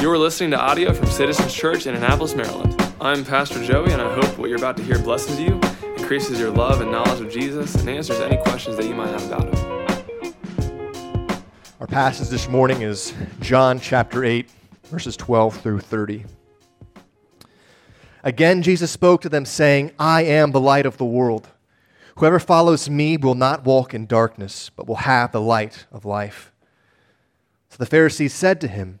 You are listening to audio from Citizens Church in Annapolis, Maryland. I'm Pastor Joey, and I hope what you're about to hear blesses you, increases your love and knowledge of Jesus, and answers any questions that you might have about him. Our passage this morning is John chapter 8, verses 12 through 30. Again, Jesus spoke to them, saying, I am the light of the world. Whoever follows me will not walk in darkness, but will have the light of life. So the Pharisees said to him,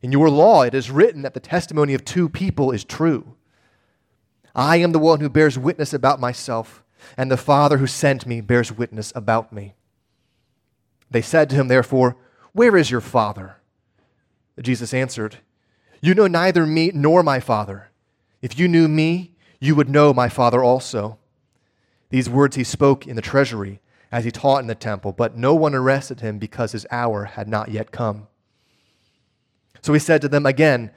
In your law, it is written that the testimony of two people is true. I am the one who bears witness about myself, and the Father who sent me bears witness about me. They said to him, therefore, Where is your Father? Jesus answered, You know neither me nor my Father. If you knew me, you would know my Father also. These words he spoke in the treasury as he taught in the temple, but no one arrested him because his hour had not yet come. So he said to them again,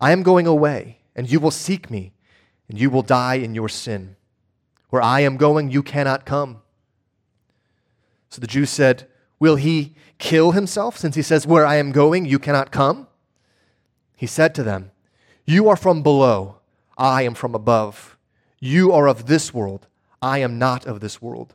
I am going away, and you will seek me, and you will die in your sin. Where I am going, you cannot come. So the Jews said, Will he kill himself, since he says, Where I am going, you cannot come? He said to them, You are from below, I am from above. You are of this world, I am not of this world.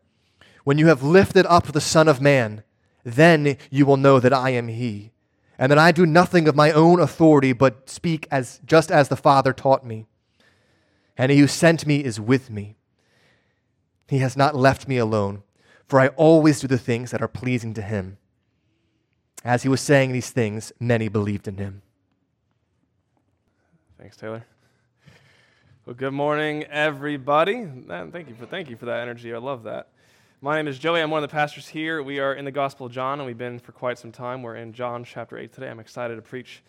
when you have lifted up the Son of Man, then you will know that I am He, and that I do nothing of my own authority, but speak as, just as the Father taught me. And He who sent me is with me. He has not left me alone, for I always do the things that are pleasing to Him. As he was saying these things, many believed in him. Thanks, Taylor. Well, good morning, everybody. Thank you for thank you for that energy. I love that. My name is Joey. I'm one of the pastors here. We are in the Gospel of John, and we've been for quite some time. We're in John chapter 8 today. I'm excited to preach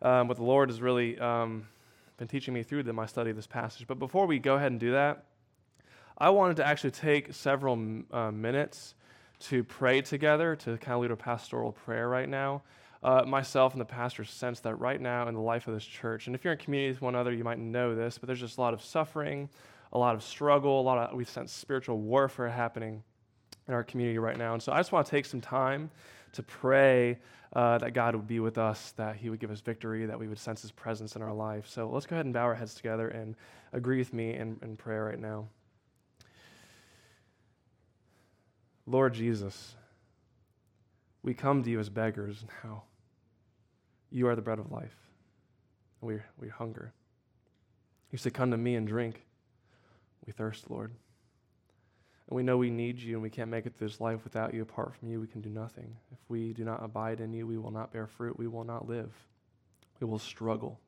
um, what the Lord has really um, been teaching me through the, my study of this passage. But before we go ahead and do that, I wanted to actually take several uh, minutes to pray together, to kind of lead a pastoral prayer right now. Uh, myself and the pastor sense that right now in the life of this church, and if you're in community with one another, you might know this, but there's just a lot of suffering, a lot of struggle, a lot of, we sense spiritual warfare happening in our community right now. And so I just want to take some time to pray uh, that God would be with us, that He would give us victory, that we would sense His presence in our life. So let's go ahead and bow our heads together and agree with me in, in prayer right now. Lord Jesus, we come to you as beggars now. You are the bread of life. We, we hunger. You say, Come to me and drink. We thirst, Lord. And we know we need you and we can't make it through this life without you. Apart from you, we can do nothing. If we do not abide in you, we will not bear fruit. We will not live. We will struggle.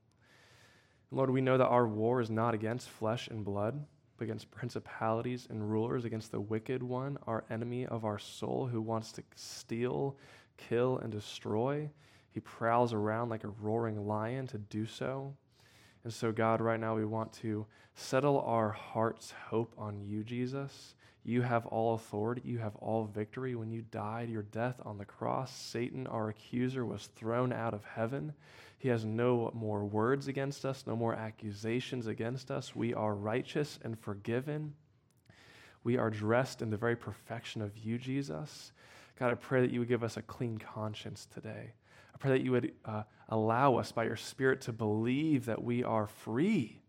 And Lord, we know that our war is not against flesh and blood, but against principalities and rulers, against the wicked one, our enemy of our soul, who wants to steal, kill, and destroy. He prowls around like a roaring lion to do so. And so, God, right now we want to settle our heart's hope on you, Jesus. You have all authority. You have all victory. When you died your death on the cross, Satan, our accuser, was thrown out of heaven. He has no more words against us, no more accusations against us. We are righteous and forgiven. We are dressed in the very perfection of you, Jesus. God, I pray that you would give us a clean conscience today. I pray that you would uh, allow us by your Spirit to believe that we are free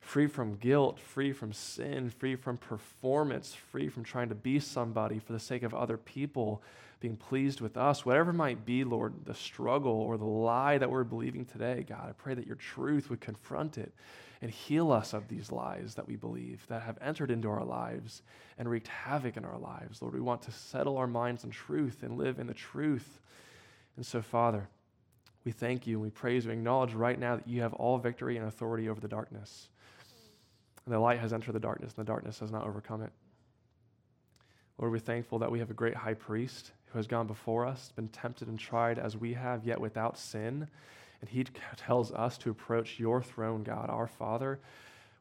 free from guilt, free from sin, free from performance, free from trying to be somebody for the sake of other people, being pleased with us, whatever might be, Lord, the struggle or the lie that we're believing today, God, I pray that your truth would confront it and heal us of these lies that we believe that have entered into our lives and wreaked havoc in our lives. Lord, we want to settle our minds in truth and live in the truth. And so, Father, we thank you and we praise you. And acknowledge right now that you have all victory and authority over the darkness. And the light has entered the darkness, and the darkness has not overcome it. Lord, we're thankful that we have a great high priest who has gone before us, been tempted and tried as we have, yet without sin. And he tells us to approach your throne, God, our Father,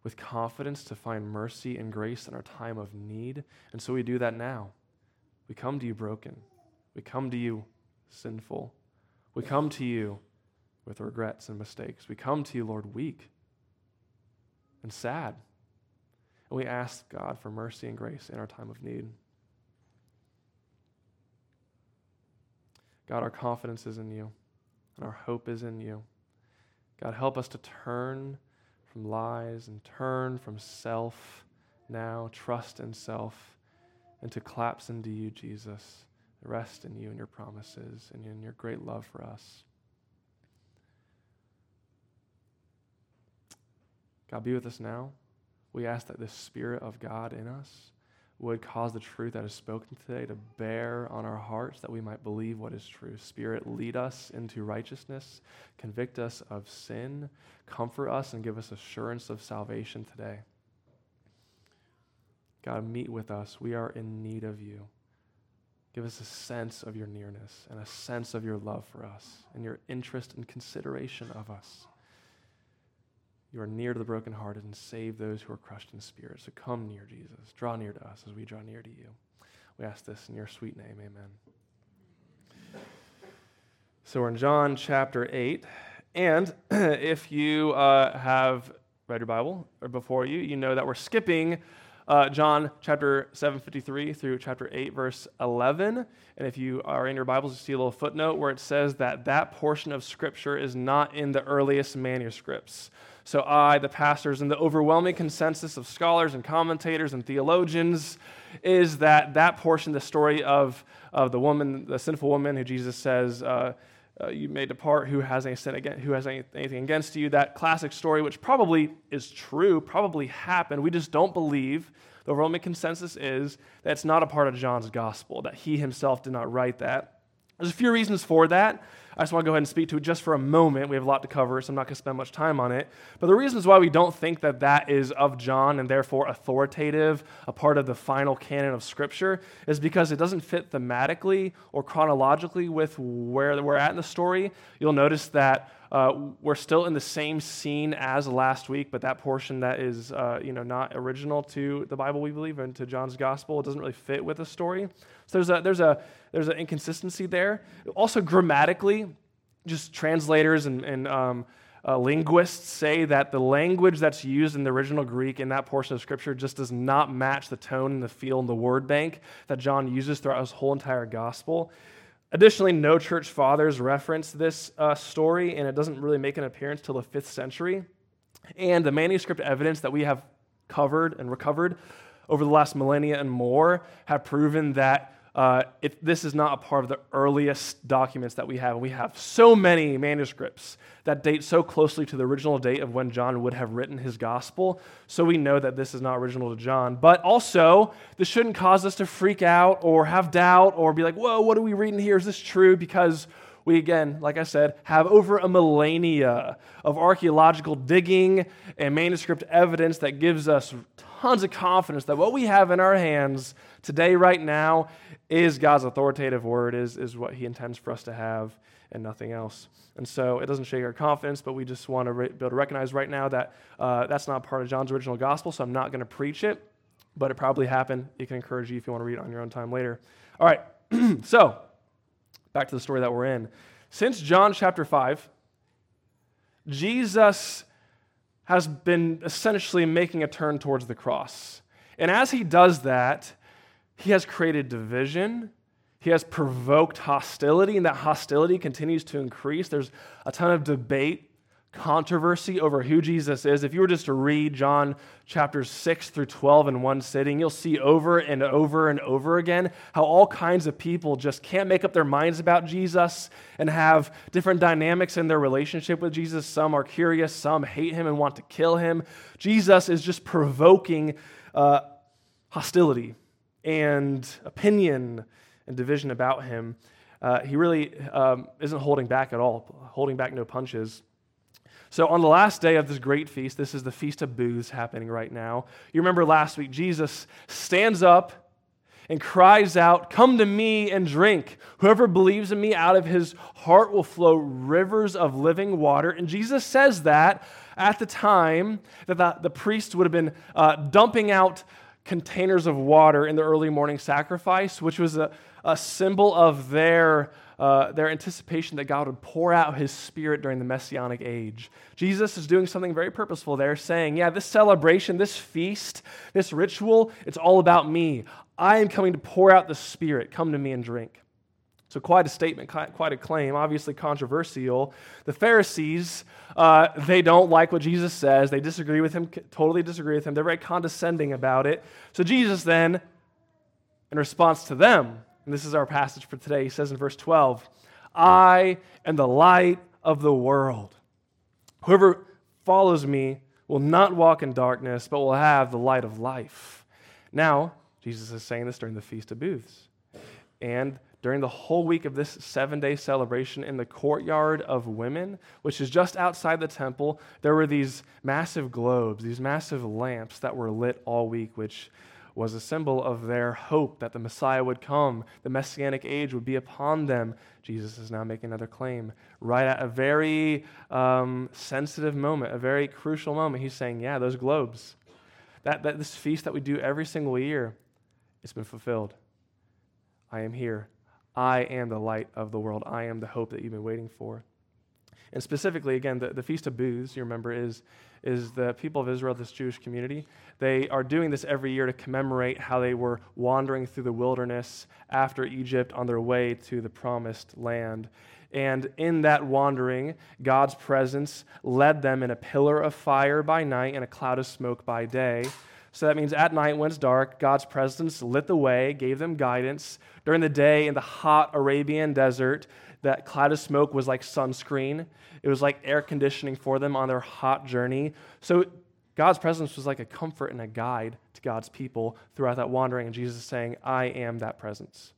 with confidence to find mercy and grace in our time of need. And so we do that now. We come to you broken. We come to you sinful. We come to you with regrets and mistakes. We come to you, Lord, weak and sad. And we ask God for mercy and grace in our time of need. God, our confidence is in you, and our hope is in you. God, help us to turn from lies and turn from self now, trust in self, and to collapse into you, Jesus. Rest in you and your promises and in your great love for us. God, be with us now. We ask that the Spirit of God in us would cause the truth that is spoken today to bear on our hearts that we might believe what is true. Spirit, lead us into righteousness, convict us of sin, comfort us, and give us assurance of salvation today. God, meet with us. We are in need of you. Give us a sense of your nearness and a sense of your love for us and your interest and consideration of us. You are near to the brokenhearted and save those who are crushed in spirit. So come near, Jesus. Draw near to us as we draw near to you. We ask this in your sweet name. Amen. So we're in John chapter 8. And if you uh, have read your Bible or before you, you know that we're skipping uh, John chapter 753 through chapter 8, verse 11. And if you are in your Bibles, you see a little footnote where it says that that portion of Scripture is not in the earliest manuscripts. So I, the pastors, and the overwhelming consensus of scholars and commentators and theologians is that that portion, the story of, of the woman, the sinful woman who Jesus says, uh, uh, you may depart who has any sin against, who has any, anything against you. That classic story which probably is true probably happened. We just don't believe. The roman consensus is that it's not a part of john's gospel that he himself did not write that there's a few reasons for that I just want to go ahead and speak to it just for a moment. We have a lot to cover, so I'm not going to spend much time on it. But the reasons why we don't think that that is of John and therefore authoritative, a part of the final canon of Scripture, is because it doesn't fit thematically or chronologically with where we're at in the story. You'll notice that uh, we're still in the same scene as last week, but that portion that is uh, you know not original to the Bible we believe and to John's gospel, it doesn't really fit with the story. So there's a there's a there's an inconsistency there. Also grammatically, just translators and, and um, uh, linguists say that the language that's used in the original Greek in that portion of Scripture just does not match the tone and the feel and the word bank that John uses throughout his whole entire gospel. Additionally, no church fathers reference this uh, story, and it doesn't really make an appearance till the fifth century. And the manuscript evidence that we have covered and recovered over the last millennia and more have proven that uh, it, this is not a part of the earliest documents that we have. We have so many manuscripts that date so closely to the original date of when John would have written his gospel, so we know that this is not original to John. But also, this shouldn't cause us to freak out or have doubt or be like, whoa, what are we reading here? Is this true? Because we, again, like I said, have over a millennia of archaeological digging and manuscript evidence that gives us tons of confidence that what we have in our hands today, right now, is God's authoritative word, is, is what He intends for us to have, and nothing else. And so it doesn't shake our confidence, but we just want to re- be able to recognize right now that uh, that's not part of John's original gospel, so I'm not going to preach it, but it probably happened. It can encourage you if you want to read it on your own time later. All right, so back to the story that we're in. Since John chapter 5, Jesus has been essentially making a turn towards the cross. And as he does that, he has created division. He has provoked hostility, and that hostility continues to increase. There's a ton of debate controversy over who Jesus is. If you were just to read John chapters 6 through 12 in one sitting, you'll see over and over and over again how all kinds of people just can't make up their minds about Jesus and have different dynamics in their relationship with Jesus. Some are curious, some hate him and want to kill him. Jesus is just provoking uh, hostility and opinion and division about him. Uh, he really um, isn't holding back at all, holding back no punches. So, on the last day of this great feast, this is the Feast of Booths happening right now. You remember last week, Jesus stands up and cries out, Come to me and drink. Whoever believes in me, out of his heart will flow rivers of living water. And Jesus says that at the time that the, the priest would have been uh, dumping out containers of water in the early morning sacrifice, which was a, a symbol of their uh, their anticipation that God would pour out his spirit during the messianic age. Jesus is doing something very purposeful there, saying, Yeah, this celebration, this feast, this ritual, it's all about me. I am coming to pour out the spirit. Come to me and drink. So, quite a statement, quite a claim, obviously controversial. The Pharisees, uh, they don't like what Jesus says. They disagree with him, totally disagree with him. They're very condescending about it. So, Jesus then, in response to them, and this is our passage for today. He says in verse 12, I am the light of the world. Whoever follows me will not walk in darkness, but will have the light of life. Now, Jesus is saying this during the Feast of Booths. And during the whole week of this seven day celebration in the courtyard of women, which is just outside the temple, there were these massive globes, these massive lamps that were lit all week, which was a symbol of their hope that the Messiah would come, the messianic age would be upon them. Jesus is now making another claim right at a very um, sensitive moment, a very crucial moment. He's saying, Yeah, those globes, that, that this feast that we do every single year, it's been fulfilled. I am here. I am the light of the world. I am the hope that you've been waiting for. And specifically, again, the, the Feast of Booths, you remember, is, is the people of Israel, this Jewish community. They are doing this every year to commemorate how they were wandering through the wilderness after Egypt on their way to the promised land. And in that wandering, God's presence led them in a pillar of fire by night and a cloud of smoke by day. So that means at night when it's dark, God's presence lit the way, gave them guidance. During the day in the hot Arabian desert, that cloud of smoke was like sunscreen. It was like air conditioning for them on their hot journey. So God's presence was like a comfort and a guide to God's people throughout that wandering. And Jesus is saying, I am that presence.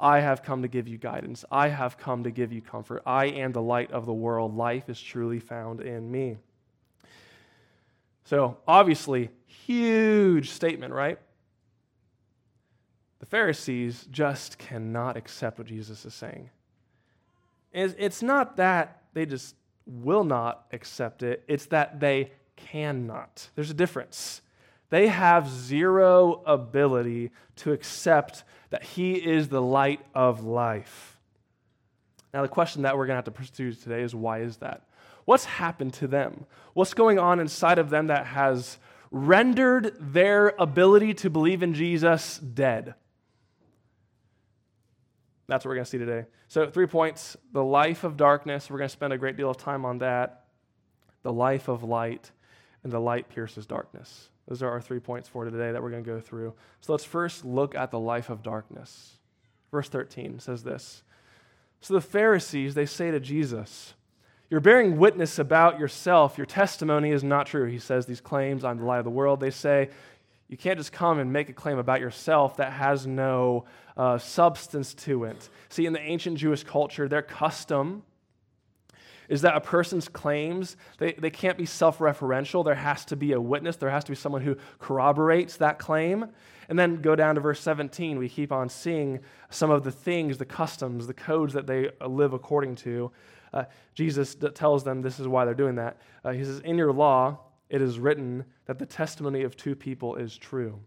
I have come to give you guidance. I have come to give you comfort. I am the light of the world. Life is truly found in me. So, obviously, huge statement, right? The Pharisees just cannot accept what Jesus is saying. It's not that they just will not accept it, it's that they cannot. There's a difference. They have zero ability to accept that He is the light of life. Now, the question that we're going to have to pursue today is why is that? What's happened to them? What's going on inside of them that has rendered their ability to believe in Jesus dead? That's what we're going to see today. So, three points the life of darkness, we're going to spend a great deal of time on that. The life of light, and the light pierces darkness. Those are our three points for today that we're going to go through. So, let's first look at the life of darkness. Verse 13 says this So the Pharisees, they say to Jesus, You're bearing witness about yourself. Your testimony is not true. He says these claims, I'm the light of the world. They say, you can't just come and make a claim about yourself that has no uh, substance to it. See, in the ancient Jewish culture, their custom is that a person's claims they, they can't be self-referential. There has to be a witness. There has to be someone who corroborates that claim. And then go down to verse 17 we keep on seeing some of the things the customs the codes that they live according to. Uh, jesus tells them this is why they're doing that. Uh, he says in your law it is written that the testimony of two people is true.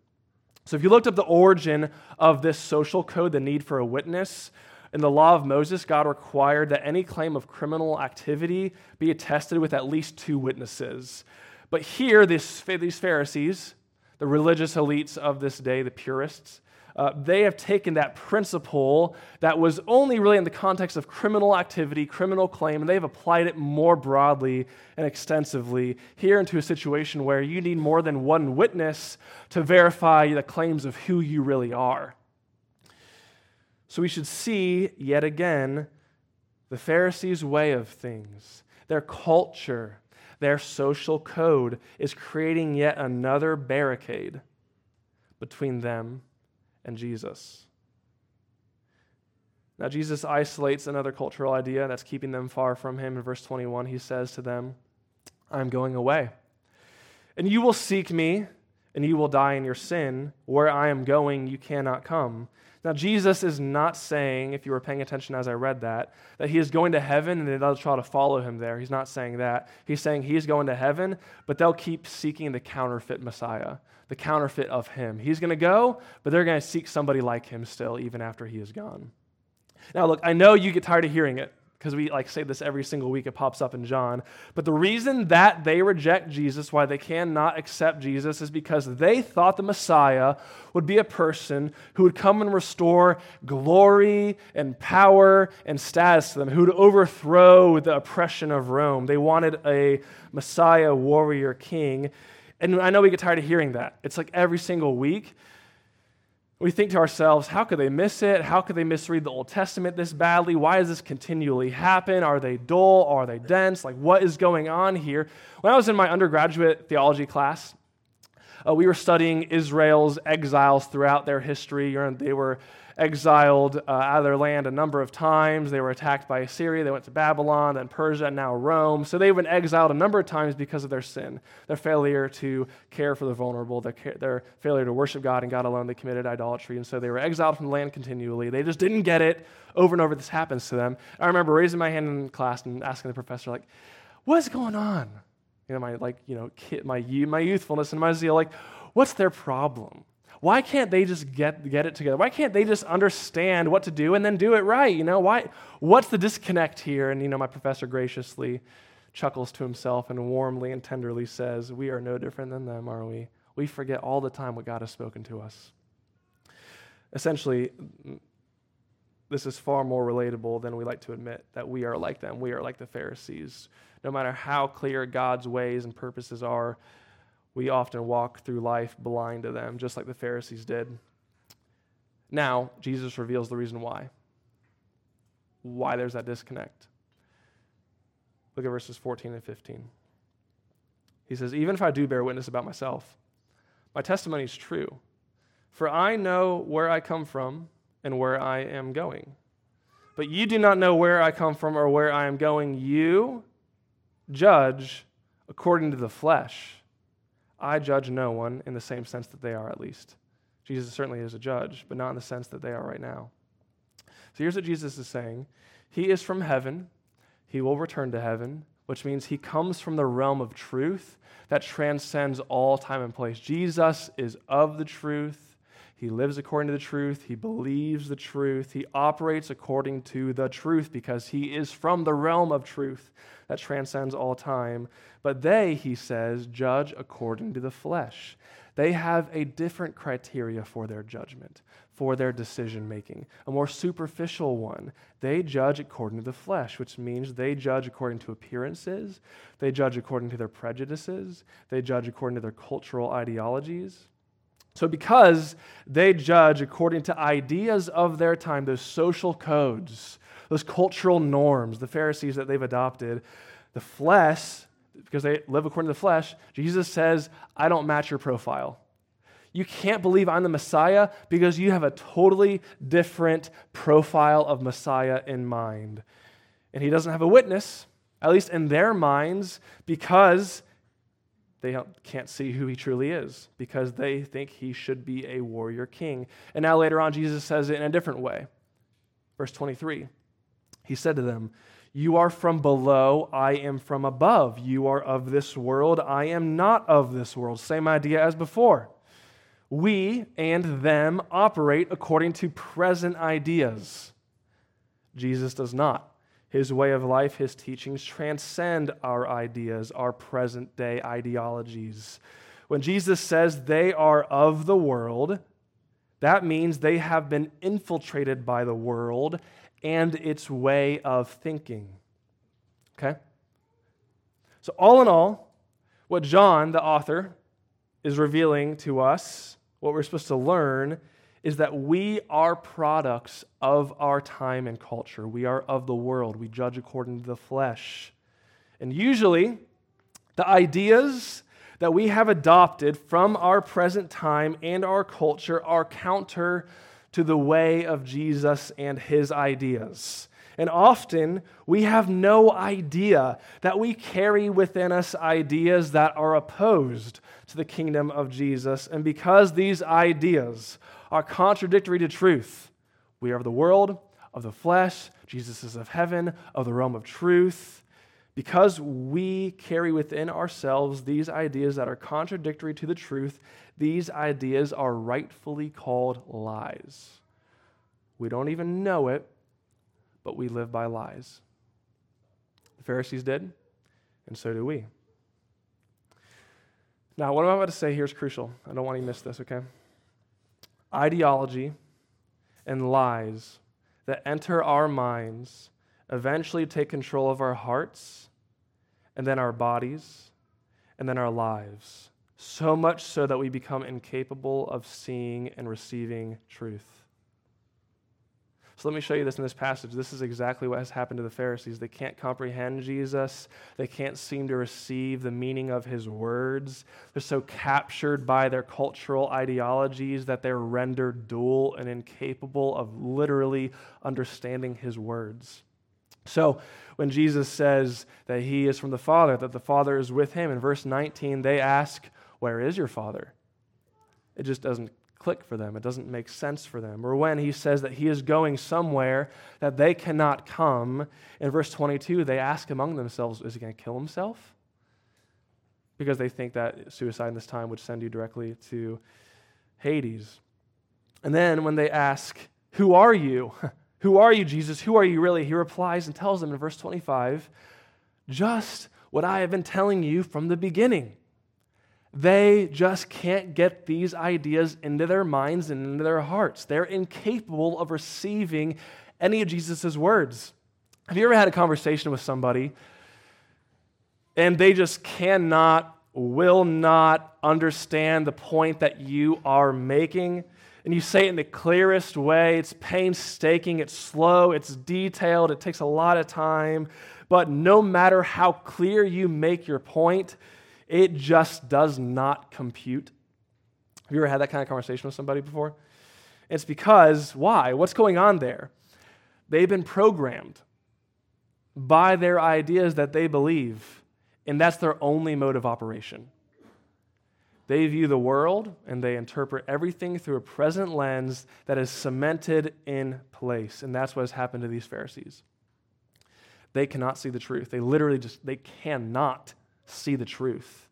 So, if you looked up the origin of this social code, the need for a witness, in the law of Moses, God required that any claim of criminal activity be attested with at least two witnesses. But here, these Pharisees, the religious elites of this day, the purists, uh, they have taken that principle that was only really in the context of criminal activity, criminal claim, and they've applied it more broadly and extensively here into a situation where you need more than one witness to verify the claims of who you really are. So we should see yet again the Pharisees' way of things, their culture, their social code is creating yet another barricade between them and Jesus. Now, Jesus isolates another cultural idea that's keeping them far from him. In verse 21, he says to them, I'm going away. And you will seek me, and you will die in your sin. Where I am going, you cannot come. Now, Jesus is not saying, if you were paying attention as I read that, that he is going to heaven and they'll try to follow him there. He's not saying that. He's saying he's going to heaven, but they'll keep seeking the counterfeit Messiah, the counterfeit of him. He's going to go, but they're going to seek somebody like him still, even after he is gone. Now, look, I know you get tired of hearing it because we like say this every single week it pops up in john but the reason that they reject jesus why they cannot accept jesus is because they thought the messiah would be a person who would come and restore glory and power and status to them who would overthrow the oppression of rome they wanted a messiah warrior king and i know we get tired of hearing that it's like every single week we think to ourselves, how could they miss it? How could they misread the Old Testament this badly? Why does this continually happen? Are they dull? Are they dense? Like, what is going on here? When I was in my undergraduate theology class, uh, we were studying Israel's exiles throughout their history. They were exiled uh, out of their land a number of times. They were attacked by Assyria. They went to Babylon, then Persia, and now Rome. So they've been exiled a number of times because of their sin, their failure to care for the vulnerable, their, their failure to worship God and God alone. They committed idolatry. And so they were exiled from the land continually. They just didn't get it. Over and over, this happens to them. I remember raising my hand in class and asking the professor, like, what's going on? You know, my, like, you know, kid, my, my youthfulness and my zeal, like, what's their problem? Why can't they just get, get it together? Why can't they just understand what to do and then do it right? You know, why, what's the disconnect here? And, you know, my professor graciously chuckles to himself and warmly and tenderly says, We are no different than them, are we? We forget all the time what God has spoken to us. Essentially, this is far more relatable than we like to admit that we are like them. We are like the Pharisees. No matter how clear God's ways and purposes are, we often walk through life blind to them, just like the Pharisees did. Now, Jesus reveals the reason why. Why there's that disconnect. Look at verses 14 and 15. He says, Even if I do bear witness about myself, my testimony is true. For I know where I come from and where I am going. But you do not know where I come from or where I am going. You judge according to the flesh I judge no one in the same sense that they are, at least. Jesus certainly is a judge, but not in the sense that they are right now. So here's what Jesus is saying He is from heaven, He will return to heaven, which means He comes from the realm of truth that transcends all time and place. Jesus is of the truth. He lives according to the truth. He believes the truth. He operates according to the truth because he is from the realm of truth that transcends all time. But they, he says, judge according to the flesh. They have a different criteria for their judgment, for their decision making, a more superficial one. They judge according to the flesh, which means they judge according to appearances, they judge according to their prejudices, they judge according to their cultural ideologies. So, because they judge according to ideas of their time, those social codes, those cultural norms, the Pharisees that they've adopted, the flesh, because they live according to the flesh, Jesus says, I don't match your profile. You can't believe I'm the Messiah because you have a totally different profile of Messiah in mind. And he doesn't have a witness, at least in their minds, because they can't see who he truly is because they think he should be a warrior king. And now later on, Jesus says it in a different way. Verse 23 He said to them, You are from below, I am from above. You are of this world, I am not of this world. Same idea as before. We and them operate according to present ideas. Jesus does not. His way of life, his teachings transcend our ideas, our present day ideologies. When Jesus says they are of the world, That means they have been infiltrated by the world and its way of thinking. Okay? So, all in all, what John, the author, is revealing to us, what we're supposed to learn, is that we are products of our time and culture. We are of the world. We judge according to the flesh. And usually, the ideas that we have adopted from our present time and our culture are counter to the way of Jesus and his ideas. And often we have no idea that we carry within us ideas that are opposed to the kingdom of Jesus. And because these ideas are contradictory to truth, we are of the world, of the flesh, Jesus is of heaven, of the realm of truth. Because we carry within ourselves these ideas that are contradictory to the truth, these ideas are rightfully called lies. We don't even know it, but we live by lies. The Pharisees did, and so do we. Now, what I'm about to say here is crucial. I don't want you to miss this, okay? Ideology and lies that enter our minds eventually take control of our hearts and then our bodies and then our lives. So much so that we become incapable of seeing and receiving truth. So let me show you this in this passage. This is exactly what has happened to the Pharisees. They can't comprehend Jesus, they can't seem to receive the meaning of his words. They're so captured by their cultural ideologies that they're rendered dull and incapable of literally understanding his words. So, when Jesus says that he is from the Father, that the Father is with him, in verse 19, they ask, Where is your Father? It just doesn't click for them. It doesn't make sense for them. Or when he says that he is going somewhere that they cannot come, in verse 22, they ask among themselves, is he going to kill himself? Because they think that suicide in this time would send you directly to Hades. And then when they ask, Who are you? Who are you, Jesus? Who are you really? He replies and tells them in verse 25, Just what I have been telling you from the beginning. They just can't get these ideas into their minds and into their hearts. They're incapable of receiving any of Jesus' words. Have you ever had a conversation with somebody and they just cannot, will not understand the point that you are making? And you say it in the clearest way. It's painstaking, it's slow, it's detailed, it takes a lot of time. But no matter how clear you make your point, it just does not compute. Have you ever had that kind of conversation with somebody before? It's because, why? What's going on there? They've been programmed by their ideas that they believe, and that's their only mode of operation. They view the world and they interpret everything through a present lens that is cemented in place. And that's what has happened to these Pharisees. They cannot see the truth. They literally just they cannot see the truth.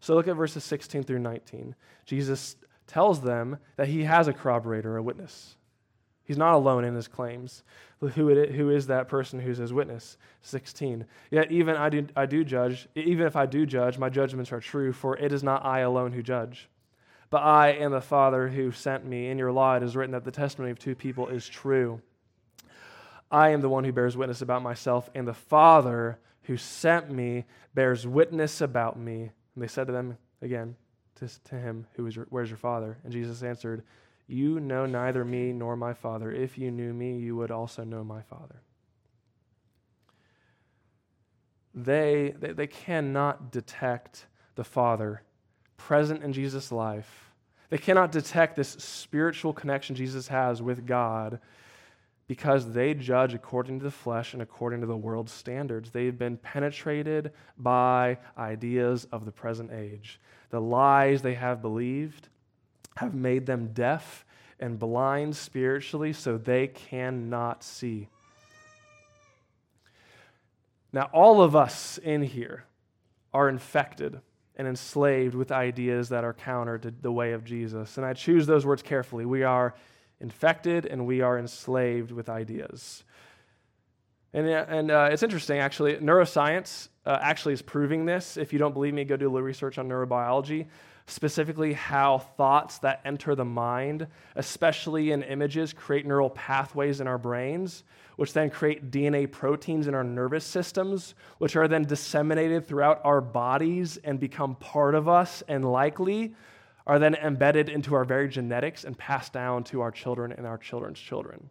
So look at verses 16 through 19. Jesus tells them that he has a corroborator, a witness. He's not alone in his claims. Who, it, who is that person who's his witness? 16. Yet even I do, I do judge, even if I do judge, my judgments are true, for it is not I alone who judge, but I am the Father who sent me. In your law it is written that the testimony of two people is true. I am the one who bears witness about myself, and the Father who sent me bears witness about me. And they said to them again, to, to him, Who is your, Where's your father? And Jesus answered, You know neither me nor my father. If you knew me, you would also know my father. They, they, they cannot detect the Father present in Jesus' life. They cannot detect this spiritual connection Jesus has with God because they judge according to the flesh and according to the world's standards. They've been penetrated by ideas of the present age. The lies they have believed have made them deaf and blind spiritually so they cannot see. Now, all of us in here are infected and enslaved with ideas that are counter to the way of Jesus. And I choose those words carefully. We are infected and we are enslaved with ideas. And, uh, and uh, it's interesting, actually. Neuroscience uh, actually is proving this. If you don't believe me, go do a little research on neurobiology, specifically how thoughts that enter the mind, especially in images, create neural pathways in our brains, which then create DNA proteins in our nervous systems, which are then disseminated throughout our bodies and become part of us and likely are then embedded into our very genetics and passed down to our children and our children's children.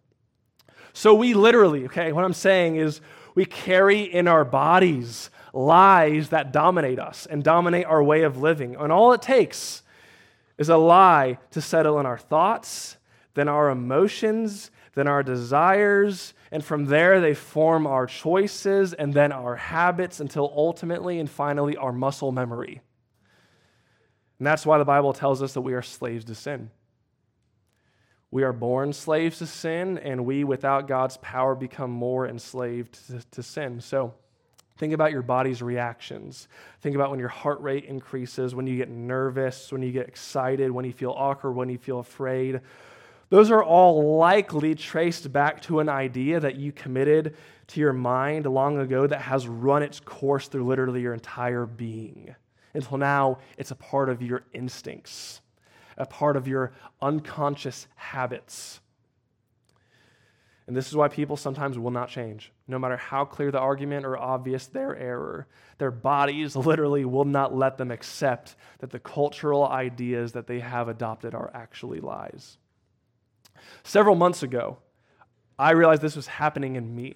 So we literally, okay, what I'm saying is we carry in our bodies lies that dominate us and dominate our way of living. And all it takes is a lie to settle in our thoughts, then our emotions, then our desires, and from there they form our choices and then our habits until ultimately and finally our muscle memory. And that's why the Bible tells us that we are slaves to sin. We are born slaves to sin, and we, without God's power, become more enslaved to, to, sin. So, think about your body's reactions. Think about when your heart rate increases, when you get nervous, when you get excited, when you feel awkward, when you feel afraid. Those are all likely traced back to an idea that you committed to your mind long ago that has run its course through literally your entire being. Until now, it's a part of your instincts a part of your unconscious habits. And this is why people sometimes will not change, no matter how clear the argument or obvious their error. Their bodies literally will not let them accept that the cultural ideas that they have adopted are actually lies. Several months ago, I realized this was happening in me.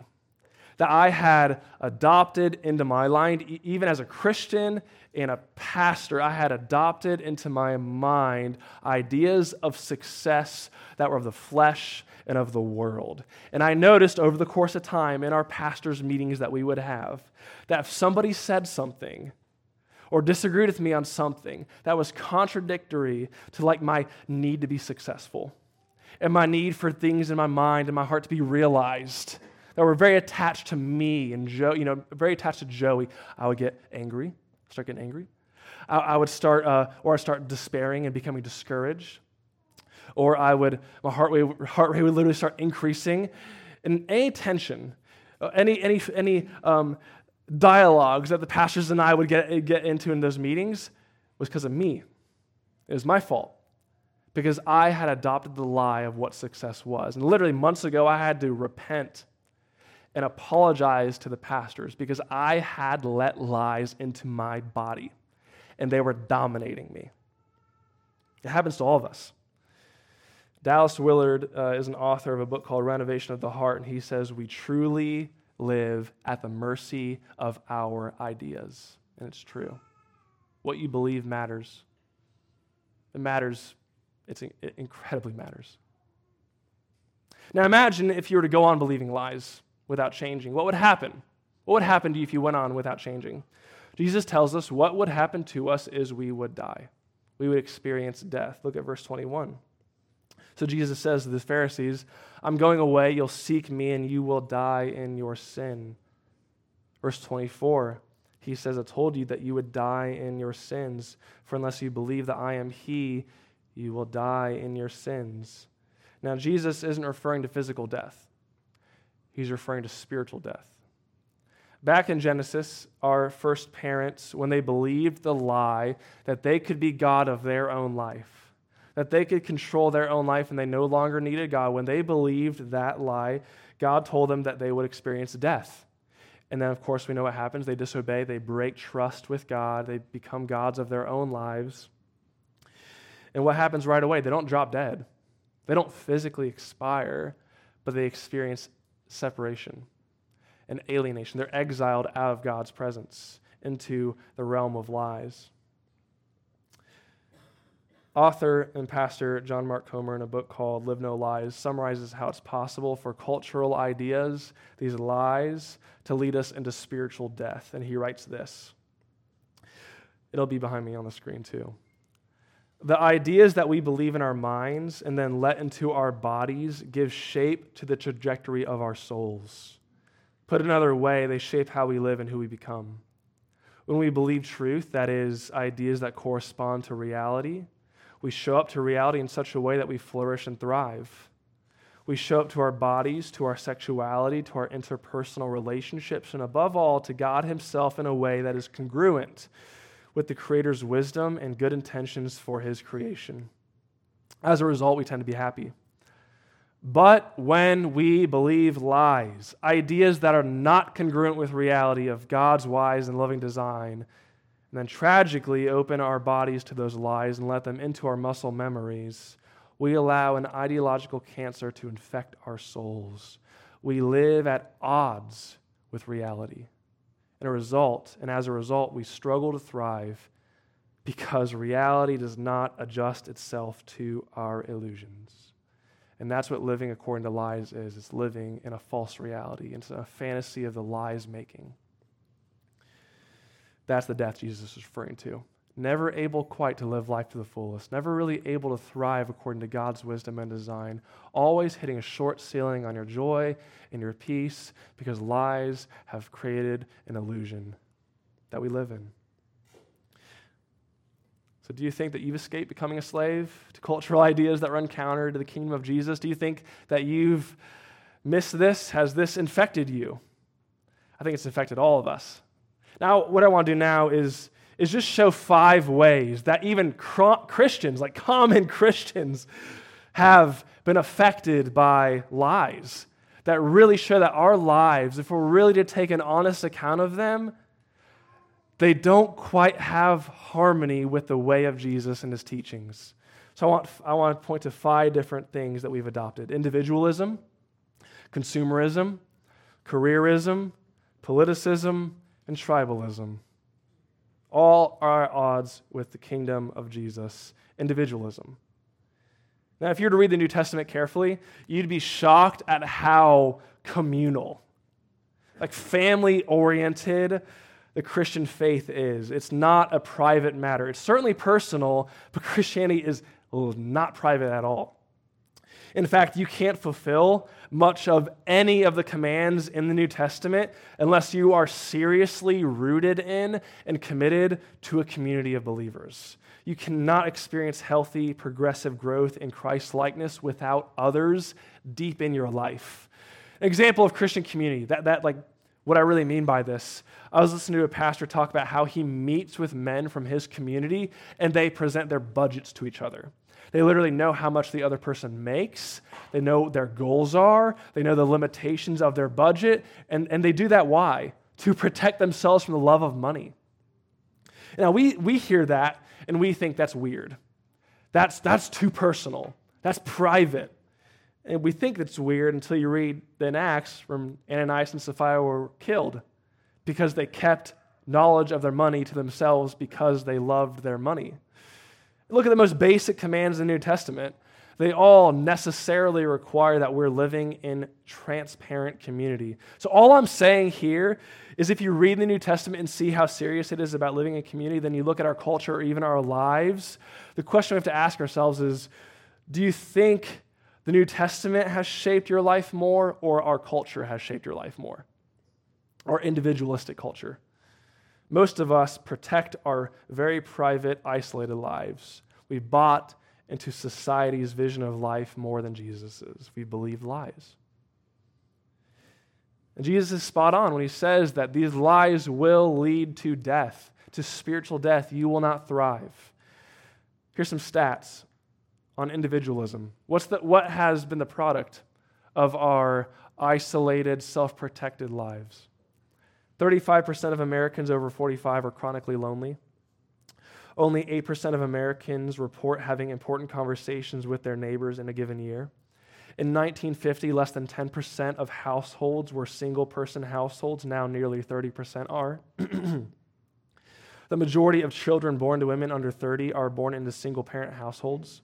That I had adopted into my mind, even as a Christian and a pastor, I had adopted into my mind ideas of success that were of the flesh and of the world. And I noticed over the course of time in our pastors' meetings that we would have that if somebody said something, or disagreed with me on something that was contradictory to like my need to be successful and my need for things in my mind and my heart to be realized that were very attached to me and Joe, you know, very attached to Joey, I would get angry start getting angry. I, I would start, uh, or I start despairing and becoming discouraged. Or I would, my heart rate, heart rate would literally start increasing. And any tension, uh, any, any, any um, dialogues that the pastors and I would get, get into in those meetings was because of me. It was my fault because I had adopted the lie of what success was. And literally months ago, I had to repent and apologize to the pastors because I had let lies into my body and they were dominating me. It happens to all of us. Dallas Willard uh, is an author of a book called Renovation of the Heart, and he says, We truly live at the mercy of our ideas. And it's true. What you believe matters. It matters, it's, it incredibly matters. Now imagine if you were to go on believing lies without changing? What would happen? What would happen to you if you went on without changing? Jesus tells us what would happen to us is we would die. We would experience death. Look at verse 21. So Jesus says to the Pharisees, I'm going away, you'll seek me, and you will die in your sin. Verse 24, he says, I told you that you would die in your sins, for unless you believe that I am he, you will die in your sins. Now, Jesus isn't referring to physical death he's referring to spiritual death. Back in Genesis, our first parents, when they believed the lie that they could be God of their own life, that they could control their own life and they no longer needed God, when they believed that lie, God told them that they would experience death. And then, of course, we know what happens. They disobey, they break trust with God, they become gods of their own lives. And what happens right away? They don't drop dead, they don't physically expire, but they experience separation and alienation. They're exiled out of God's presence into the realm of lies. Author and pastor John Mark Comer, in a book called Live No Lies, summarizes how it's possible for cultural ideas, these lies, to lead us into spiritual death. And he writes this. It'll be behind me on the screen, too. The ideas that we believe in our minds and then let into our bodies give shape to the trajectory of our souls. Put another way, they shape how we live and who we become. When we believe truth, that is, ideas that correspond to reality, we show up to reality in such a way that we flourish and thrive. We show up to our bodies, to our sexuality, to our interpersonal relationships, and above all, to God Himself in a way that is congruent with the Creator's wisdom and good intentions for His creation. As a result, we tend to be happy. But when we believe lies, ideas that are not congruent with reality of God's wise and loving design, and then tragically open our bodies to those lies and let them into our muscle memories, we allow an ideological cancer to infect our souls. We live at odds with reality. And a result, and as a result, we struggle to thrive because reality does not adjust itself to our illusions. And that's what living according to lies is. It's living in a false reality. It's a fantasy of the lies making. That's the death Jesus is referring to never able quite to live life to the fullest, never really able to thrive according to God's wisdom and design, always hitting a short ceiling on your joy and your peace because lies have created an illusion that we live in. So, do you think that you've escaped becoming a slave to cultural ideas that run counter to the kingdom of Jesus? Do you think that you've missed this? Has this infected you? I think it's infected all of us. Now, what I want to do now is is just show five ways that even Christians, like common Christians, have been affected by lies that really show that our lives, if we're really to take an honest account of them, they don't quite have harmony with the way of Jesus and his teachings. So I want, I want to point to five different things that we've adopted individualism, consumerism, careerism, politicism, and tribalism all are at odds with the kingdom of Jesus, individualism. Now, if you were to read the New Testament carefully, you'd be shocked at how communal, like family oriented, the Christian faith is. It's not a private matter. It's certainly personal, but Christianity is not private at all. In fact, you can't fulfill much of any of the commands in the New Testament unless you are seriously rooted in and committed to a community of believers. You cannot experience healthy, progressive growth in Christ likeness without others deep in your life. An example of Christian community, that, that like what I really mean by this. I was listening to a pastor talk about how he meets with men from his community and they present their budgets to each other. They literally know how much the other person makes. They know what their goals are. They know the limitations of their budget. And, and they do that why? To protect themselves from the love of money. Now, we, we hear that and we think that's weird. That's, that's too personal. That's private. And we think that's weird until you read in Acts from Ananias and Sapphira were killed because they kept knowledge of their money to themselves because they loved their money. Look at the most basic commands in the New Testament. They all necessarily require that we're living in transparent community. So, all I'm saying here is if you read the New Testament and see how serious it is about living in community, then you look at our culture or even our lives, the question we have to ask ourselves is do you think the New Testament has shaped your life more or our culture has shaped your life more? Our individualistic culture. Most of us protect our very private, isolated lives. We bought into society's vision of life more than Jesus's. We believe lies. And Jesus is spot on when he says that these lies will lead to death, to spiritual death. You will not thrive. Here's some stats on individualism. What's the, what has been the product of our isolated, self protected lives? 35% of Americans over 45 are chronically lonely. Only 8% of Americans report having important conversations with their neighbors in a given year. In 1950, less than 10% of households were single person households. Now, nearly 30% are. the majority of children born to women under 30 are born into single parent households.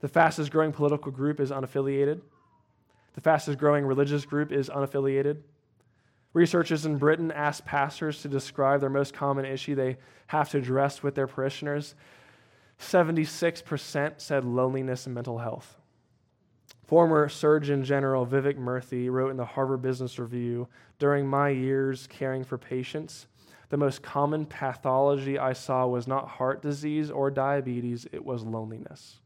The fastest growing political group is unaffiliated. The fastest growing religious group is unaffiliated. Researchers in Britain asked pastors to describe their most common issue they have to address with their parishioners. 76% said loneliness and mental health. Former Surgeon General Vivek Murthy wrote in the Harvard Business Review During my years caring for patients, the most common pathology I saw was not heart disease or diabetes, it was loneliness.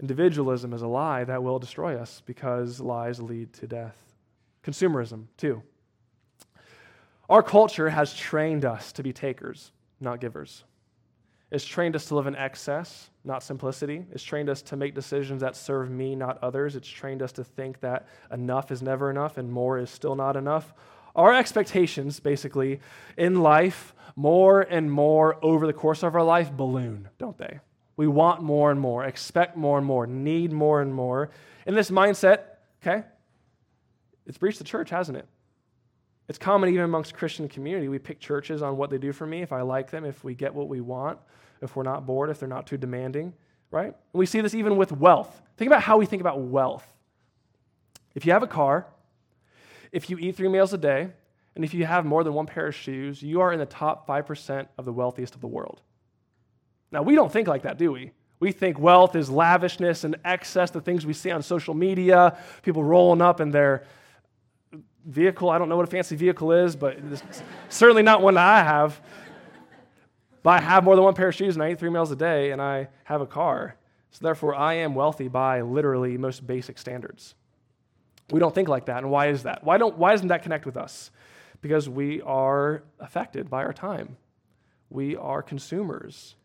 Individualism is a lie that will destroy us because lies lead to death. Consumerism, too. Our culture has trained us to be takers, not givers. It's trained us to live in excess, not simplicity. It's trained us to make decisions that serve me, not others. It's trained us to think that enough is never enough and more is still not enough. Our expectations, basically, in life, more and more over the course of our life, balloon, don't they? We want more and more, expect more and more, need more and more. In this mindset, okay, it's breached the church, hasn't it? It's common even amongst Christian community. We pick churches on what they do for me, if I like them, if we get what we want, if we're not bored, if they're not too demanding, right? And we see this even with wealth. Think about how we think about wealth. If you have a car, if you eat three meals a day, and if you have more than one pair of shoes, you are in the top 5% of the wealthiest of the world. Now, we don't think like that, do we? We think wealth is lavishness and excess, the things we see on social media, people rolling up in their vehicle. I don't know what a fancy vehicle is, but it's certainly not one that I have. But I have more than one pair of shoes and I eat three meals a day and I have a car. So therefore, I am wealthy by literally most basic standards. We don't think like that. And why is that? Why, don't, why doesn't that connect with us? Because we are affected by our time. We are consumers.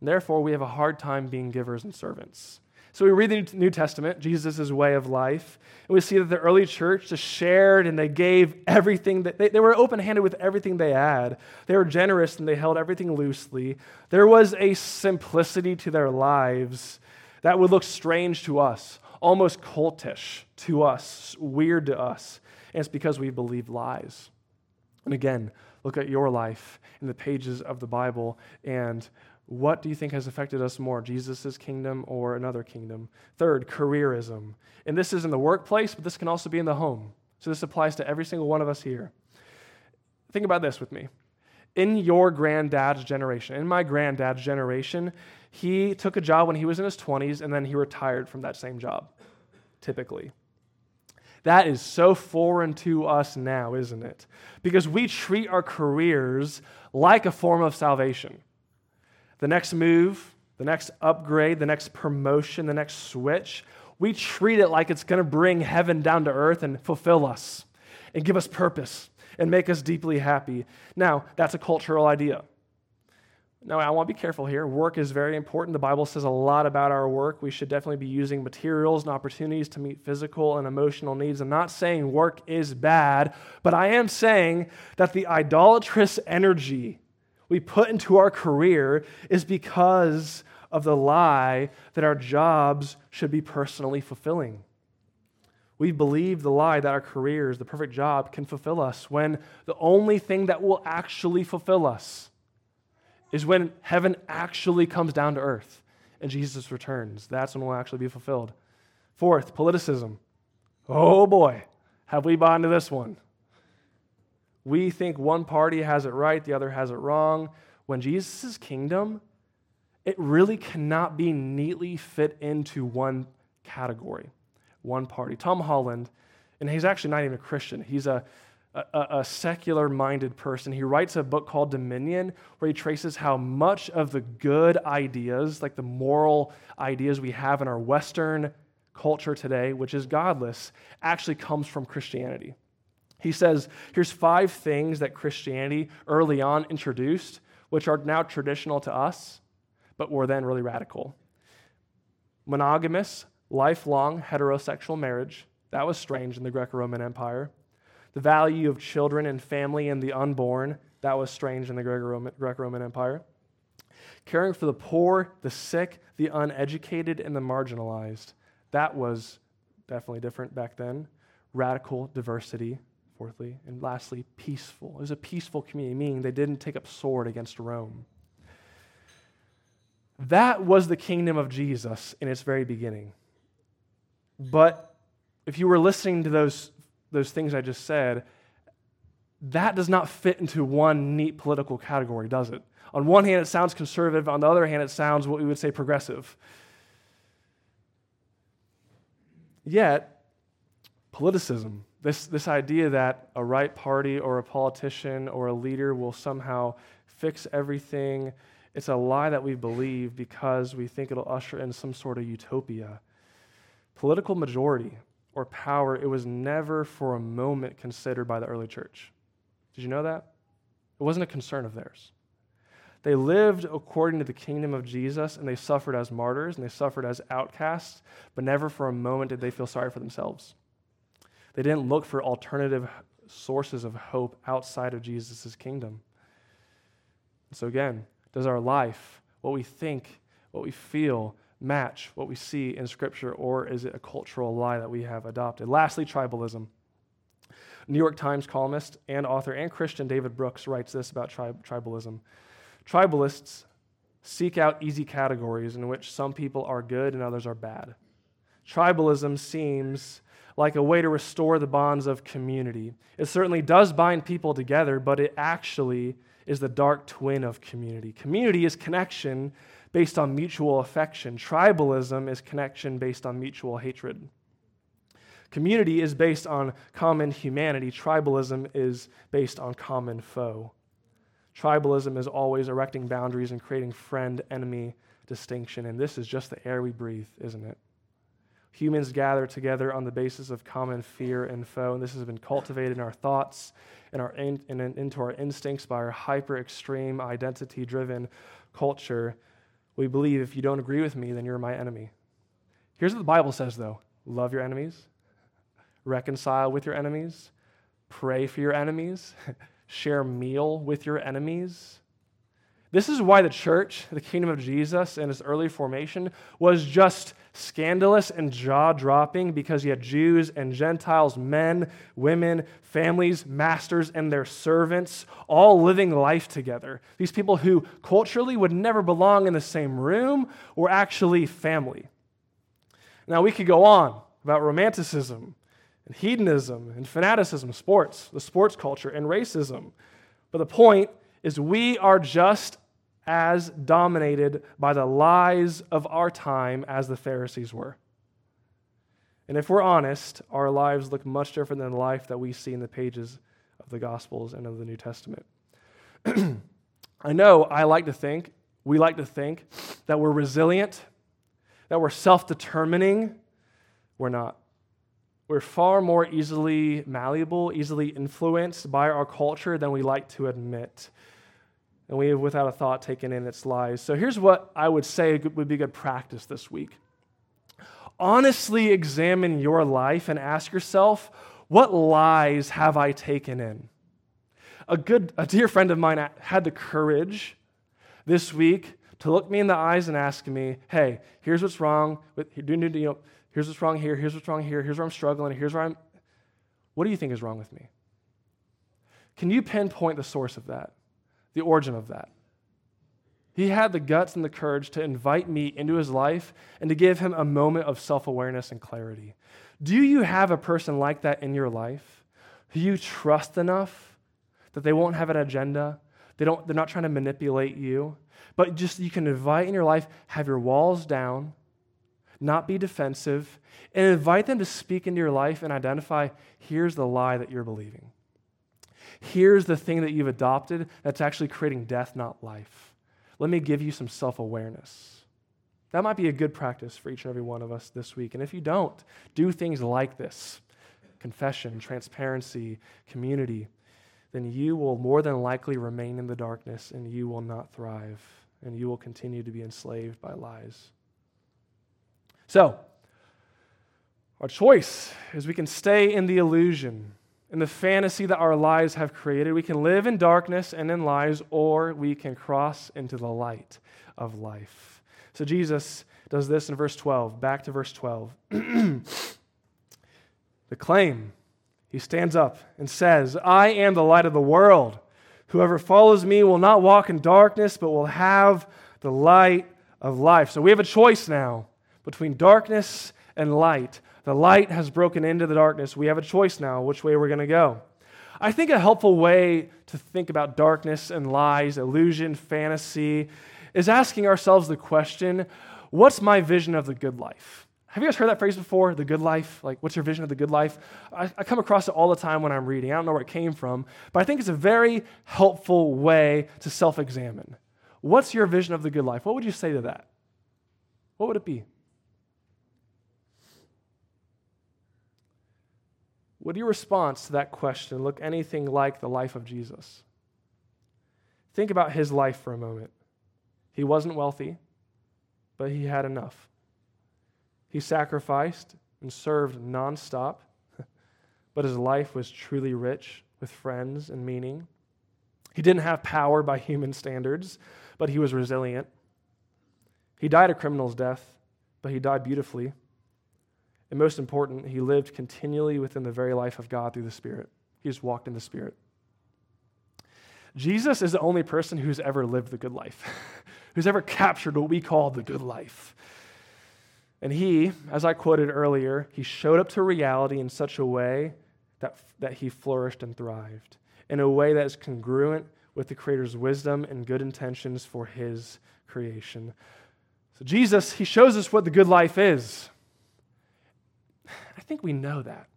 And therefore, we have a hard time being givers and servants. So we read the New Testament, Jesus' way of life, and we see that the early church just shared and they gave everything that they, they were open handed with everything they had. They were generous and they held everything loosely. There was a simplicity to their lives that would look strange to us, almost cultish to us, weird to us. And it's because we believe lies. And again, look at your life in the pages of the Bible and what do you think has affected us more, Jesus' kingdom or another kingdom? Third, careerism. And this is in the workplace, but this can also be in the home. So this applies to every single one of us here. Think about this with me. In your granddad's generation, in my granddad's generation, he took a job when he was in his 20s and then he retired from that same job, typically. That is so foreign to us now, isn't it? Because we treat our careers like a form of salvation the next move, the next upgrade, the next promotion, the next switch, we treat it like it's going to bring heaven down to earth and fulfill us and give us purpose and make us deeply happy. Now, that's a cultural idea. Now, I want to be careful here. Work is very important. The Bible says a lot about our work. We should definitely be using materials and opportunities to meet physical and emotional needs. I'm not saying work is bad, but I am saying that the idolatrous energy we put into our career is because of the lie that our jobs should be personally fulfilling. We believe the lie that our careers, the perfect job, can fulfill us when the only thing that will actually fulfill us is when heaven actually comes down to earth and Jesus returns. That's when we'll actually be fulfilled. Fourth, politicism. Oh boy, have we bought into this one? We think one party has it right, the other has it wrong. When Jesus' kingdom, it really cannot be neatly fit into one category, one party. Tom Holland, and he's actually not even a Christian, he's a, a, a secular minded person. He writes a book called Dominion where he traces how much of the good ideas, like the moral ideas we have in our Western culture today, which is godless, actually comes from Christianity. He says, here's five things that Christianity early on introduced, which are now traditional to us, but were then really radical. Monogamous, lifelong heterosexual marriage. That was strange in the Greco Roman Empire. The value of children and family and the unborn. That was strange in the Greco Roman Empire. Caring for the poor, the sick, the uneducated, and the marginalized. That was definitely different back then. Radical diversity fourthly. And lastly, peaceful. It was a peaceful community, meaning they didn't take up sword against Rome. That was the kingdom of Jesus in its very beginning. But if you were listening to those, those things I just said, that does not fit into one neat political category, does it? On one hand, it sounds conservative. On the other hand, it sounds what we would say progressive. Yet, politicism this, this idea that a right party or a politician or a leader will somehow fix everything It's a lie that we believe because we think it'll usher in some sort of utopia. Political majority or power, it was never for a moment considered by the early church. Did you know that? It wasn't a concern of theirs. They lived according to the kingdom of Jesus and they suffered as martyrs and they suffered as outcasts, but never for a moment did they feel sorry for themselves. They didn't look for alternative sources of hope outside of Jesus' kingdom. So, again, does our life, what we think, what we feel, match what we see in Scripture, or is it a cultural lie that we have adopted? Lastly, tribalism. New York Times columnist and author and Christian David Brooks writes this about tri- tribalism. Tribalists seek out easy categories in which some people are good and others are bad. Tribalism seems like a way to restore the bonds of community. It certainly does bind people together, but it actually is the dark twin of community. Community is connection based on mutual affection, tribalism is connection based on mutual hatred. Community is based on common humanity, tribalism is based on common foe. Tribalism is always erecting boundaries and creating friend enemy distinction, and this is just the air we breathe, isn't it? Humans gather together on the basis of common fear and foe, and this has been cultivated in our thoughts and, our in, into our instincts by our hyper extreme, identity driven culture. We believe if you don't agree with me, then you're my enemy. Here's what the Bible says, though love your enemies, reconcile with your enemies, pray for your enemies, share meal with your enemies. This is why the church, the kingdom of Jesus, in its early formation was just scandalous and jaw dropping because you had Jews and Gentiles, men, women, families, masters, and their servants all living life together. These people who culturally would never belong in the same room were actually family. Now, we could go on about romanticism and hedonism and fanaticism, sports, the sports culture, and racism. But the point is, we are just as dominated by the lies of our time as the Pharisees were. And if we're honest, our lives look much different than the life that we see in the pages of the Gospels and of the New Testament. I know I like to think, we like to think, that we're resilient, that we're self determining. We're not. We're far more easily malleable, easily influenced by our culture than we like to admit and we have without a thought taken in its lies. So here's what I would say would be good practice this week. Honestly examine your life and ask yourself, what lies have I taken in? A good a dear friend of mine had the courage this week to look me in the eyes and ask me, "Hey, here's what's wrong with you know, here's what's wrong here, here's what's wrong here, here's where I'm struggling, here's where I'm What do you think is wrong with me?" Can you pinpoint the source of that? The origin of that. He had the guts and the courage to invite me into his life and to give him a moment of self awareness and clarity. Do you have a person like that in your life who you trust enough that they won't have an agenda? They don't, they're not trying to manipulate you, but just you can invite in your life, have your walls down, not be defensive, and invite them to speak into your life and identify here's the lie that you're believing. Here's the thing that you've adopted that's actually creating death, not life. Let me give you some self awareness. That might be a good practice for each and every one of us this week. And if you don't, do things like this confession, transparency, community then you will more than likely remain in the darkness and you will not thrive and you will continue to be enslaved by lies. So, our choice is we can stay in the illusion in the fantasy that our lives have created. We can live in darkness and in lies, or we can cross into the light of life. So Jesus does this in verse 12. Back to verse 12. the claim he stands up and says, I am the light of the world. Whoever follows me will not walk in darkness, but will have the light of life. So we have a choice now between darkness and light. The light has broken into the darkness. We have a choice now which way we're going to go. I think a helpful way to think about darkness and lies, illusion, fantasy, is asking ourselves the question what's my vision of the good life? Have you guys heard that phrase before? The good life? Like, what's your vision of the good life? I, I, come across it all the time when I'm reading. I don't know where it came from, but I think it's a very helpful way to self examine. What's your vision of the good life? What would you say to that? What would it be? Would your response to that question look anything like the life of Jesus? Think about his life for a moment. He wasn't wealthy, but he had enough. He sacrificed and served nonstop, but his life was truly rich with friends and meaning. He didn't have power by human standards, but he was resilient. He died a criminal's death, but he died beautifully. And most important, he lived continually within the very life of God through the Spirit. He just walked in the Spirit. Jesus is the only person who's ever lived the good life, who's ever captured what we call the good life. And he, as I quoted earlier, he showed up to reality in such a way that, that he flourished and thrived, in a way that is congruent with the Creator's wisdom and good intentions for his creation. So, Jesus, he shows us what the good life is. I think we know that.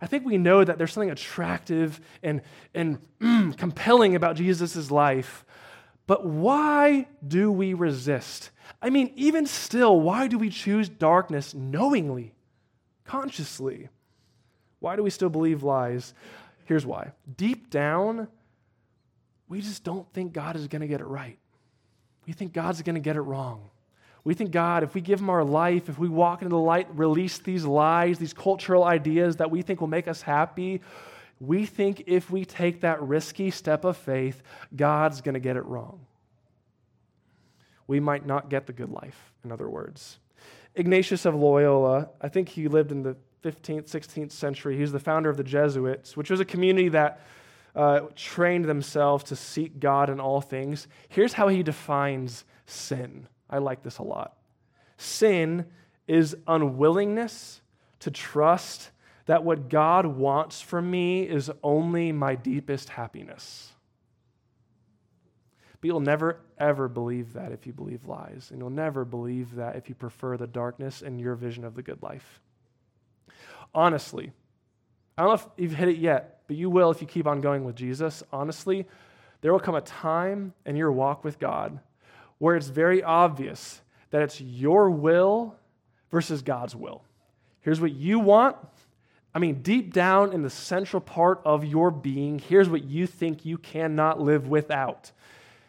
I think we know that there's something attractive and, and mm, compelling about Jesus' life. But why do we resist? I mean, even still, why do we choose darkness knowingly, consciously? Why do we still believe lies? Here's why. Deep down, we just don't think God is going to get it right. We think God's going to get it wrong. We think God, if we give Him our life, if we walk into the light, release these lies, these cultural ideas that we think will make us happy, we think if we take that risky step of faith, God's going to get it wrong. We might not get the good life, in other words. Ignatius of Loyola, I think he lived in the 15th, 16th century. He's the founder of the Jesuits, which was a community that uh, trained themselves to seek God in all things. Here's how he defines sin. I like this a lot. Sin is unwillingness to trust that what God wants from me is only my deepest happiness. But you'll never, ever believe that if you believe lies. And you'll never believe that if you prefer the darkness and your vision of the good life. Honestly, I don't know if you've hit it yet, but you will if you keep on going with Jesus. Honestly, there will come a time in your walk with God where it's very obvious that it's your will versus God's will. Here's what you want. I mean, deep down in the central part of your being, here's what you think you cannot live without.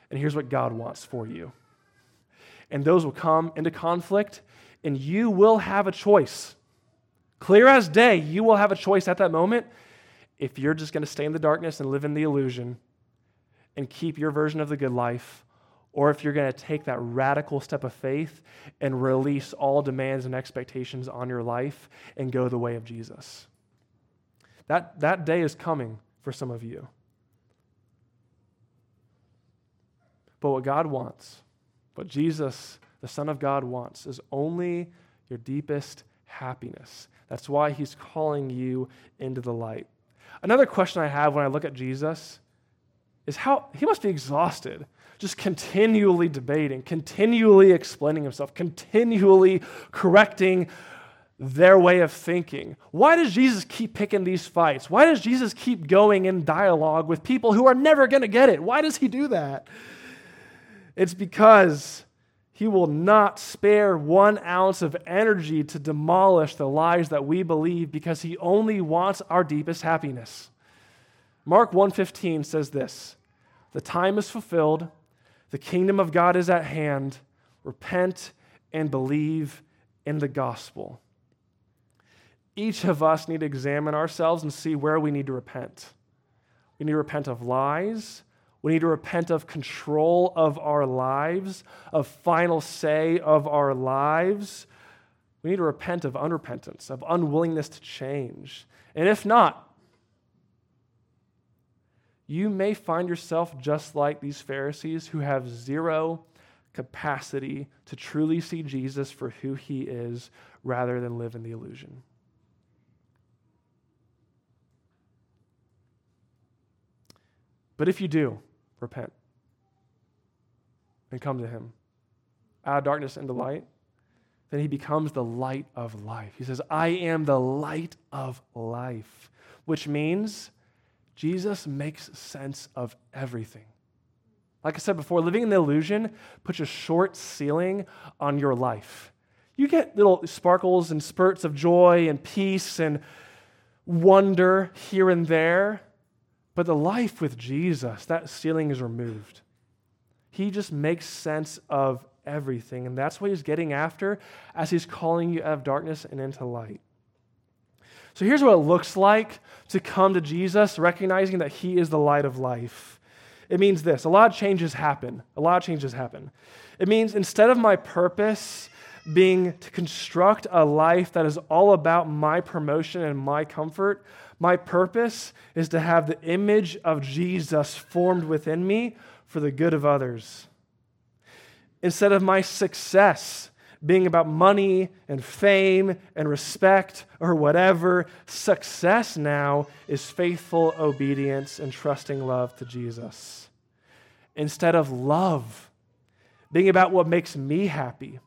And here's what God wants for you. And those will come into conflict, and you will have a choice. Clear as day, you will have a choice at that moment if you're just going to stay in the darkness and live in the illusion and keep your version of the good life, or if you're going to take that radical step of faith and release all demands and expectations on your life and go the way of Jesus. That, that day is coming for some of you. But what God wants, what Jesus, the Son of God, wants, is only your deepest happiness. That's why he's calling you into the light. Another question I have when I look at Jesus is how he must be exhausted just continually debating, continually explaining himself, continually correcting their way of thinking. Why does Jesus keep picking these fights? Why does Jesus keep going in dialogue with people who are never going to get it? Why does he do that? It's because he will not spare one ounce of energy to demolish the lies that we believe because he only wants our deepest happiness. Mark 1:15 says this, "The time is fulfilled the kingdom of God is at hand. Repent and believe in the gospel. Each of us need to examine ourselves and see where we need to repent. We need to repent of lies. We need to repent of control of our lives, of final say of our lives. We need to repent of unrepentance, of unwillingness to change. And if not, you may find yourself just like these Pharisees who have zero capacity to truly see Jesus for who he is rather than live in the illusion. But if you do, repent and come to him out of darkness into light, then he becomes the light of life. He says, I am the light of life, which means Jesus makes sense of everything. Like I said before, living in the illusion puts a short ceiling on your life. You get little sparkles and spurts of joy and peace and wonder here and there, but the life with Jesus, that ceiling is removed. He just makes sense of everything, and that's what he's getting after as he's calling you out of darkness and into light. So here's what it looks like to come to Jesus, recognizing that he is the light of life. It means this a lot of changes happen. A lot of changes happen. It means instead of my purpose being to construct a life that is all about my promotion and my comfort, my purpose is to have the image of Jesus formed within me for the good of others. Instead of my success being about money and fame and respect or whatever, success now is faithful obedience and trusting love to Jesus. Instead of love being about what makes me happy,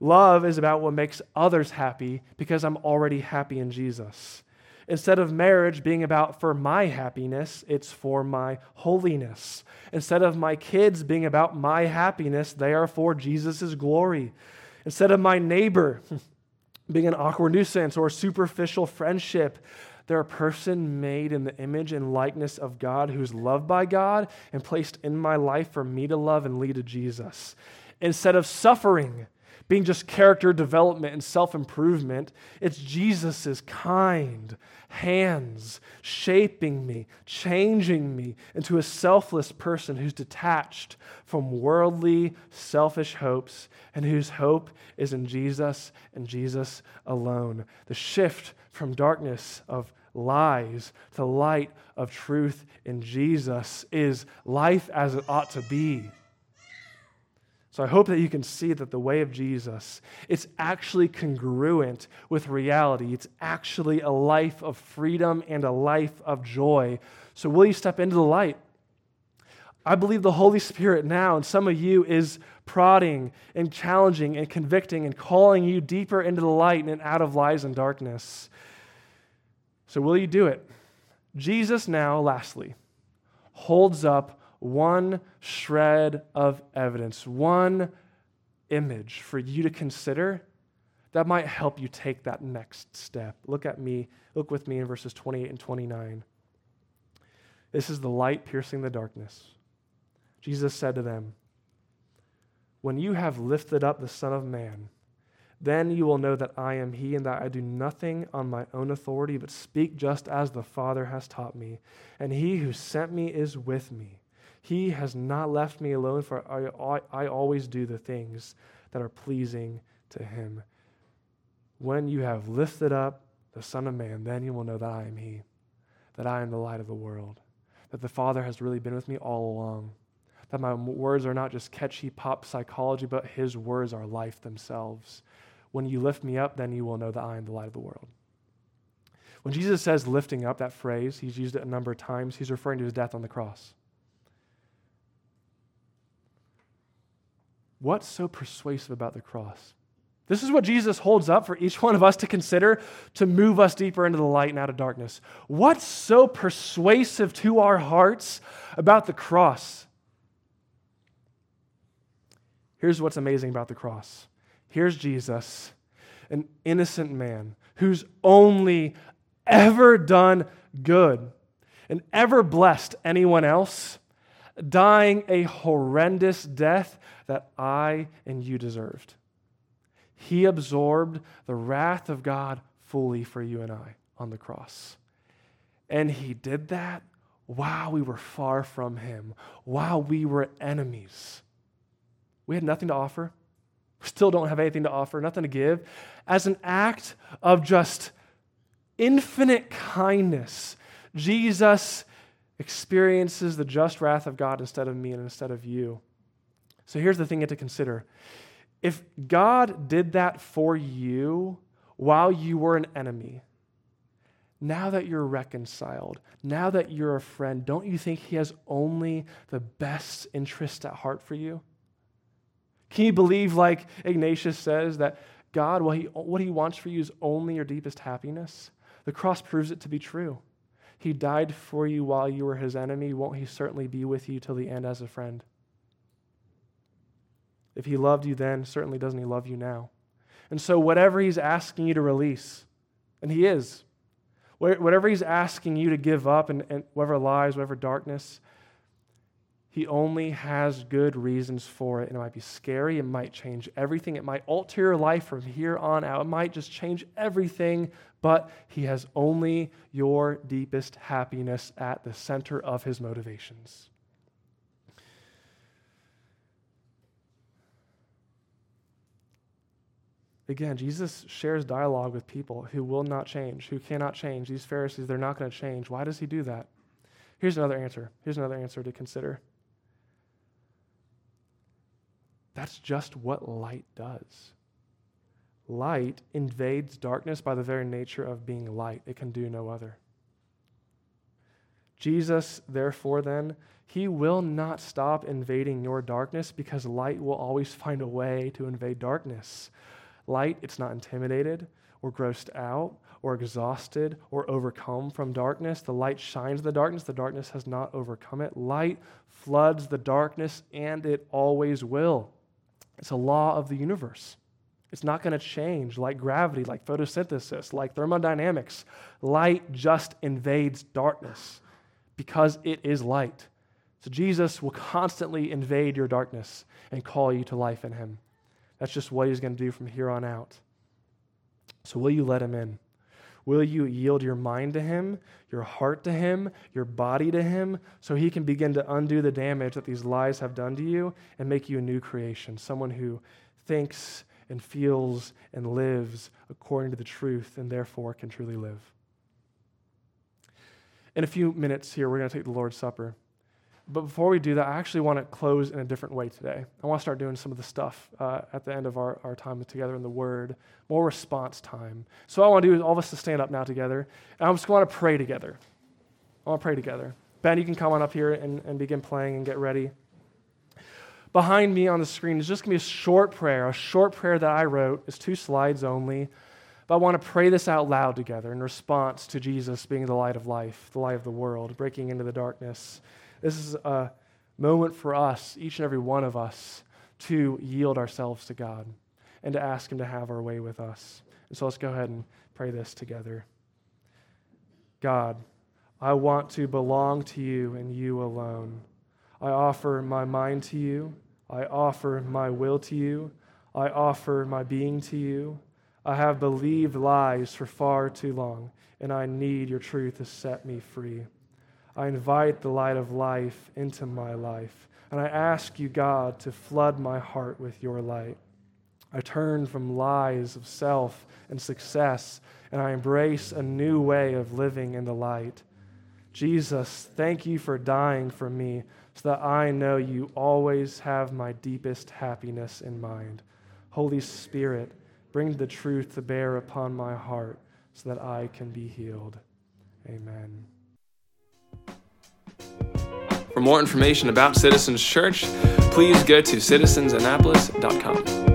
love is about what makes others happy because I'm already happy in Jesus. Instead of marriage being about for my happiness, it's for my holiness. Instead of my kids being about my happiness, they are for Jesus' glory. Instead of my neighbor being an awkward nuisance or superficial friendship, they're a person made in the image and likeness of God who's loved by God and placed in my life for me to love and lead to Jesus. Instead of suffering, being just character development and self improvement. It's Jesus' kind hands shaping me, changing me into a selfless person who's detached from worldly, selfish hopes and whose hope is in Jesus and Jesus alone. The shift from darkness of lies to light of truth in Jesus is life as it ought to be. So I hope that you can see that the way of Jesus, it's actually congruent with reality. It's actually a life of freedom and a life of joy. So will you step into the light? I believe the Holy Spirit now, and some of you, is prodding and challenging and convicting and calling you deeper into the light and out of lies and darkness. So will you do it? Jesus now, lastly, holds up one shred of evidence, one image for you to consider that might help you take that next step. Look at me, look with me in verses 28 and 29. This is the light piercing the darkness. Jesus said to them, When you have lifted up the Son of Man, then you will know that I am He, and that I do nothing on my own authority, but speak just as the Father has taught me. And He who sent me is with me. He has not left me alone, for I, I, always do the things that are pleasing to him. When you have lifted up the Son of Man, then you will know that I am He, that I am the light of the world, that the Father has really been with me all along, that my words are not just catchy pop psychology, but His words are life themselves. When you lift me up, then you will know that I am the light of the world. When Jesus says lifting up, that phrase, he's used it a number of times, he's referring to his death on the cross. What's so persuasive about the cross? This is what Jesus holds up for each one of us to consider to move us deeper into the light and out of darkness. What's so persuasive to our hearts about the cross? Here's what's amazing about the cross. Here's Jesus, an innocent man who's only ever done good and ever blessed anyone else, dying a horrendous death that I and you deserved. He absorbed the wrath of God fully for you and I on the cross. And he did that while we were far from him, while we were enemies. We had nothing to offer. We still don't have anything to offer, nothing to give. As an act of just infinite kindness, Jesus experiences the just wrath of God instead of me and instead of you. So here's the thing you have to consider. If God did that for you while you were an enemy, now that you're reconciled, now that you're a friend, don't you think He has only the best interest at heart for you? Can you believe, like Ignatius says, that God, what he, what he wants for you is only your deepest happiness? The cross proves it to be true. He died for you while you were his enemy. Won't he certainly be with you till the end as a friend? If he loved you then, certainly doesn't he love you now? And so, whatever he's asking you to release, and he is, whatever he's asking you to give up, and, and whatever lies, whatever darkness, he only has good reasons for it. And it might be scary. It might change everything. It might alter your life from here on out. It might just change everything. But He has only your deepest happiness at the center of His motivations. Again, Jesus shares dialogue with people who will not change, who cannot change. These Pharisees, they're not going to change. Why does he do that? Here's another answer. Here's another answer to consider. That's just what light does. Light invades darkness by the very nature of being light, it can do no other. Jesus, therefore, then, he will not stop invading your darkness because light will always find a way to invade darkness. Light, it's not intimidated or grossed out or exhausted or overcome from darkness. The light shines the darkness, the darkness has not overcome it. Light floods the darkness, and it always will. It's a law of the universe. It's not going to change like gravity, like photosynthesis, like thermodynamics. Light just invades darkness because it is light. So Jesus will constantly invade your darkness and call you to life in Him. That's just what He's going to do from here on out. So, will you let Him in? Will you yield your mind to Him, your heart to Him, your body to Him, so He can begin to undo the damage that these lies have done to you and make you a new creation? Someone who thinks and feels and lives according to the truth and therefore can truly live. In a few minutes here, we're going to take the Lord's Supper. But before we do that, I actually want to close in a different way today. I want to start doing some of the stuff uh, at the end of our, our time together in the Word, more response time. So, what I want to do is all of us to stand up now together, and I'm just going to pray together. I want to pray together. Ben, you can come on up here and, and begin playing and get ready. Behind me on the screen is just going to be a short prayer, a short prayer that I wrote. It's two slides only. But I want to pray this out loud together in response to Jesus being the light of life, the light of the world, breaking into the darkness. This is a moment for us, each and every one of us, to yield ourselves to God and to ask Him to have our way with us. And so let's go ahead and pray this together. God, I want to belong to you and you alone. I offer my mind to you. I offer my will to you. I offer my being to you. I have believed lies for far too long, and I need your truth to set me free. I invite the light of life into my life. And I ask you, God, to flood my heart with your light. I turn from lies of self and success, and I embrace a new way of living in the light. Jesus, thank you for dying for me so that I know you always have my deepest happiness in mind. Holy Spirit, bring the truth to bear upon my heart so that I can be healed. Amen. For more information about Citizens Church, please go to citizensannapolis.com.